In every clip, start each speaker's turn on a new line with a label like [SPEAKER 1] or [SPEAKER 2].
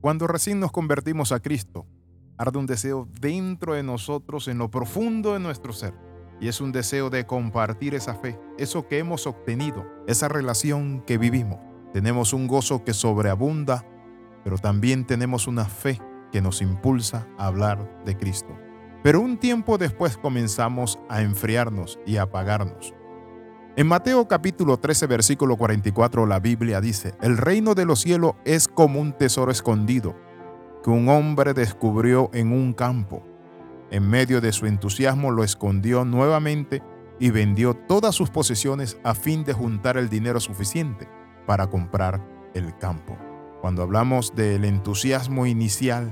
[SPEAKER 1] Cuando recién nos convertimos a Cristo, arde un deseo dentro de nosotros, en lo profundo de nuestro ser. Y es un deseo de compartir esa fe, eso que hemos obtenido, esa relación que vivimos. Tenemos un gozo que sobreabunda, pero también tenemos una fe que nos impulsa a hablar de Cristo. Pero un tiempo después comenzamos a enfriarnos y a apagarnos. En Mateo capítulo 13 versículo 44 la Biblia dice, el reino de los cielos es como un tesoro escondido que un hombre descubrió en un campo. En medio de su entusiasmo lo escondió nuevamente y vendió todas sus posesiones a fin de juntar el dinero suficiente para comprar el campo. Cuando hablamos del entusiasmo inicial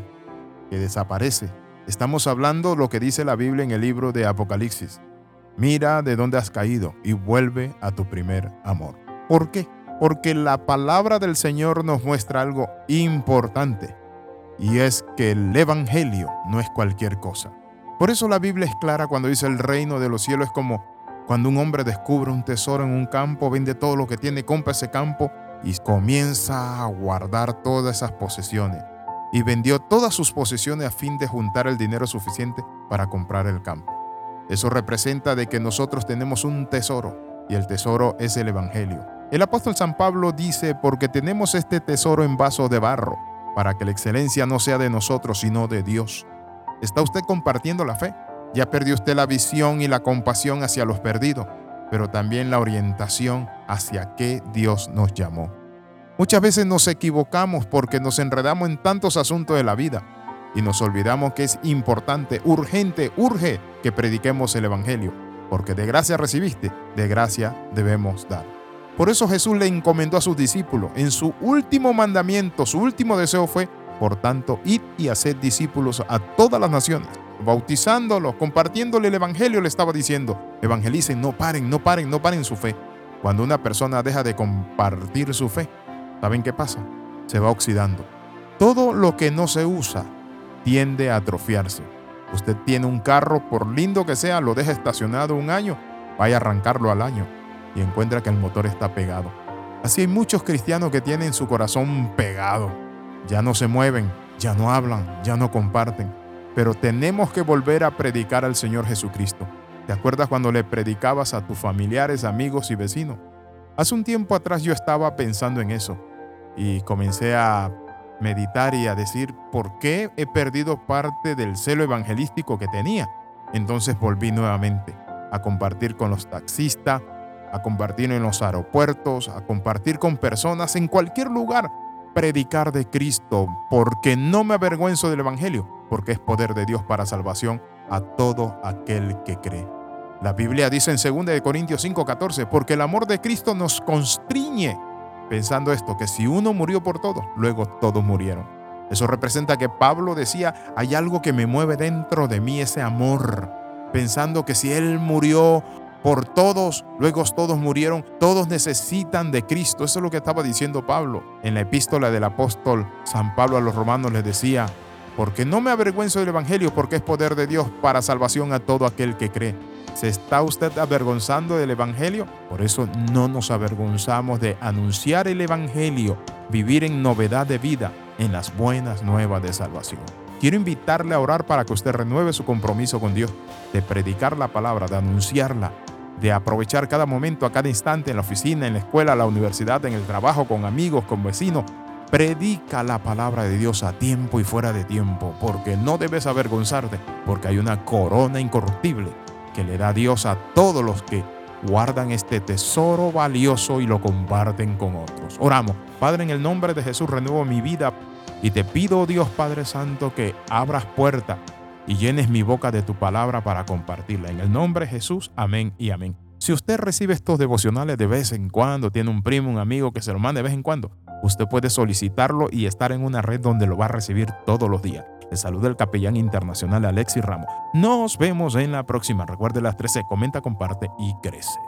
[SPEAKER 1] que desaparece, estamos hablando lo que dice la Biblia en el libro de Apocalipsis. Mira de dónde has caído y vuelve a tu primer amor. ¿Por qué? Porque la palabra del Señor nos muestra algo importante y es que el Evangelio no es cualquier cosa. Por eso la Biblia es clara cuando dice el reino de los cielos es como cuando un hombre descubre un tesoro en un campo, vende todo lo que tiene, compra ese campo y comienza a guardar todas esas posesiones. Y vendió todas sus posesiones a fin de juntar el dinero suficiente para comprar el campo. Eso representa de que nosotros tenemos un tesoro y el tesoro es el Evangelio. El apóstol San Pablo dice, porque tenemos este tesoro en vaso de barro, para que la excelencia no sea de nosotros, sino de Dios. ¿Está usted compartiendo la fe? Ya perdió usted la visión y la compasión hacia los perdidos, pero también la orientación hacia qué Dios nos llamó. Muchas veces nos equivocamos porque nos enredamos en tantos asuntos de la vida y nos olvidamos que es importante, urgente, urge que prediquemos el Evangelio, porque de gracia recibiste, de gracia debemos dar. Por eso Jesús le encomendó a sus discípulos, en su último mandamiento, su último deseo fue, por tanto, id y haced discípulos a todas las naciones, bautizándolos, compartiéndole el Evangelio, le estaba diciendo, evangelicen, no paren, no paren, no paren su fe. Cuando una persona deja de compartir su fe, ¿saben qué pasa? Se va oxidando. Todo lo que no se usa tiende a atrofiarse. Usted tiene un carro, por lindo que sea, lo deja estacionado un año, vaya a arrancarlo al año y encuentra que el motor está pegado. Así hay muchos cristianos que tienen su corazón pegado. Ya no se mueven, ya no hablan, ya no comparten. Pero tenemos que volver a predicar al Señor Jesucristo. ¿Te acuerdas cuando le predicabas a tus familiares, amigos y vecinos? Hace un tiempo atrás yo estaba pensando en eso y comencé a meditar y a decir, ¿por qué he perdido parte del celo evangelístico que tenía? Entonces volví nuevamente a compartir con los taxistas, a compartir en los aeropuertos, a compartir con personas en cualquier lugar, predicar de Cristo, porque no me avergüenzo del Evangelio, porque es poder de Dios para salvación a todo aquel que cree. La Biblia dice en 2 Corintios 5:14, porque el amor de Cristo nos constriñe pensando esto, que si uno murió por todos, luego todos murieron. Eso representa que Pablo decía, hay algo que me mueve dentro de mí, ese amor, pensando que si Él murió por todos, luego todos murieron, todos necesitan de Cristo. Eso es lo que estaba diciendo Pablo. En la epístola del apóstol San Pablo a los romanos les decía, porque no me avergüenzo del Evangelio, porque es poder de Dios para salvación a todo aquel que cree ¿Se está usted avergonzando del Evangelio? Por eso no nos avergonzamos de anunciar el Evangelio, vivir en novedad de vida, en las buenas nuevas de salvación. Quiero invitarle a orar para que usted renueve su compromiso con Dios, de predicar la palabra, de anunciarla, de aprovechar cada momento, a cada instante, en la oficina, en la escuela, en la universidad, en el trabajo, con amigos, con vecinos. Predica la palabra de Dios a tiempo y fuera de tiempo, porque no debes avergonzarte, porque hay una corona incorruptible que le da Dios a todos los que guardan este tesoro valioso y lo comparten con otros. Oramos, Padre, en el nombre de Jesús renuevo mi vida y te pido, Dios Padre Santo, que abras puerta y llenes mi boca de tu palabra para compartirla. En el nombre de Jesús, amén y amén. Si usted recibe estos devocionales de vez en cuando, tiene un primo, un amigo que se lo mande de vez en cuando, usted puede solicitarlo y estar en una red donde lo va a recibir todos los días. Le saluda el capellán internacional Alexis Ramos. Nos vemos en la próxima. Recuerde las 13, comenta, comparte y crece.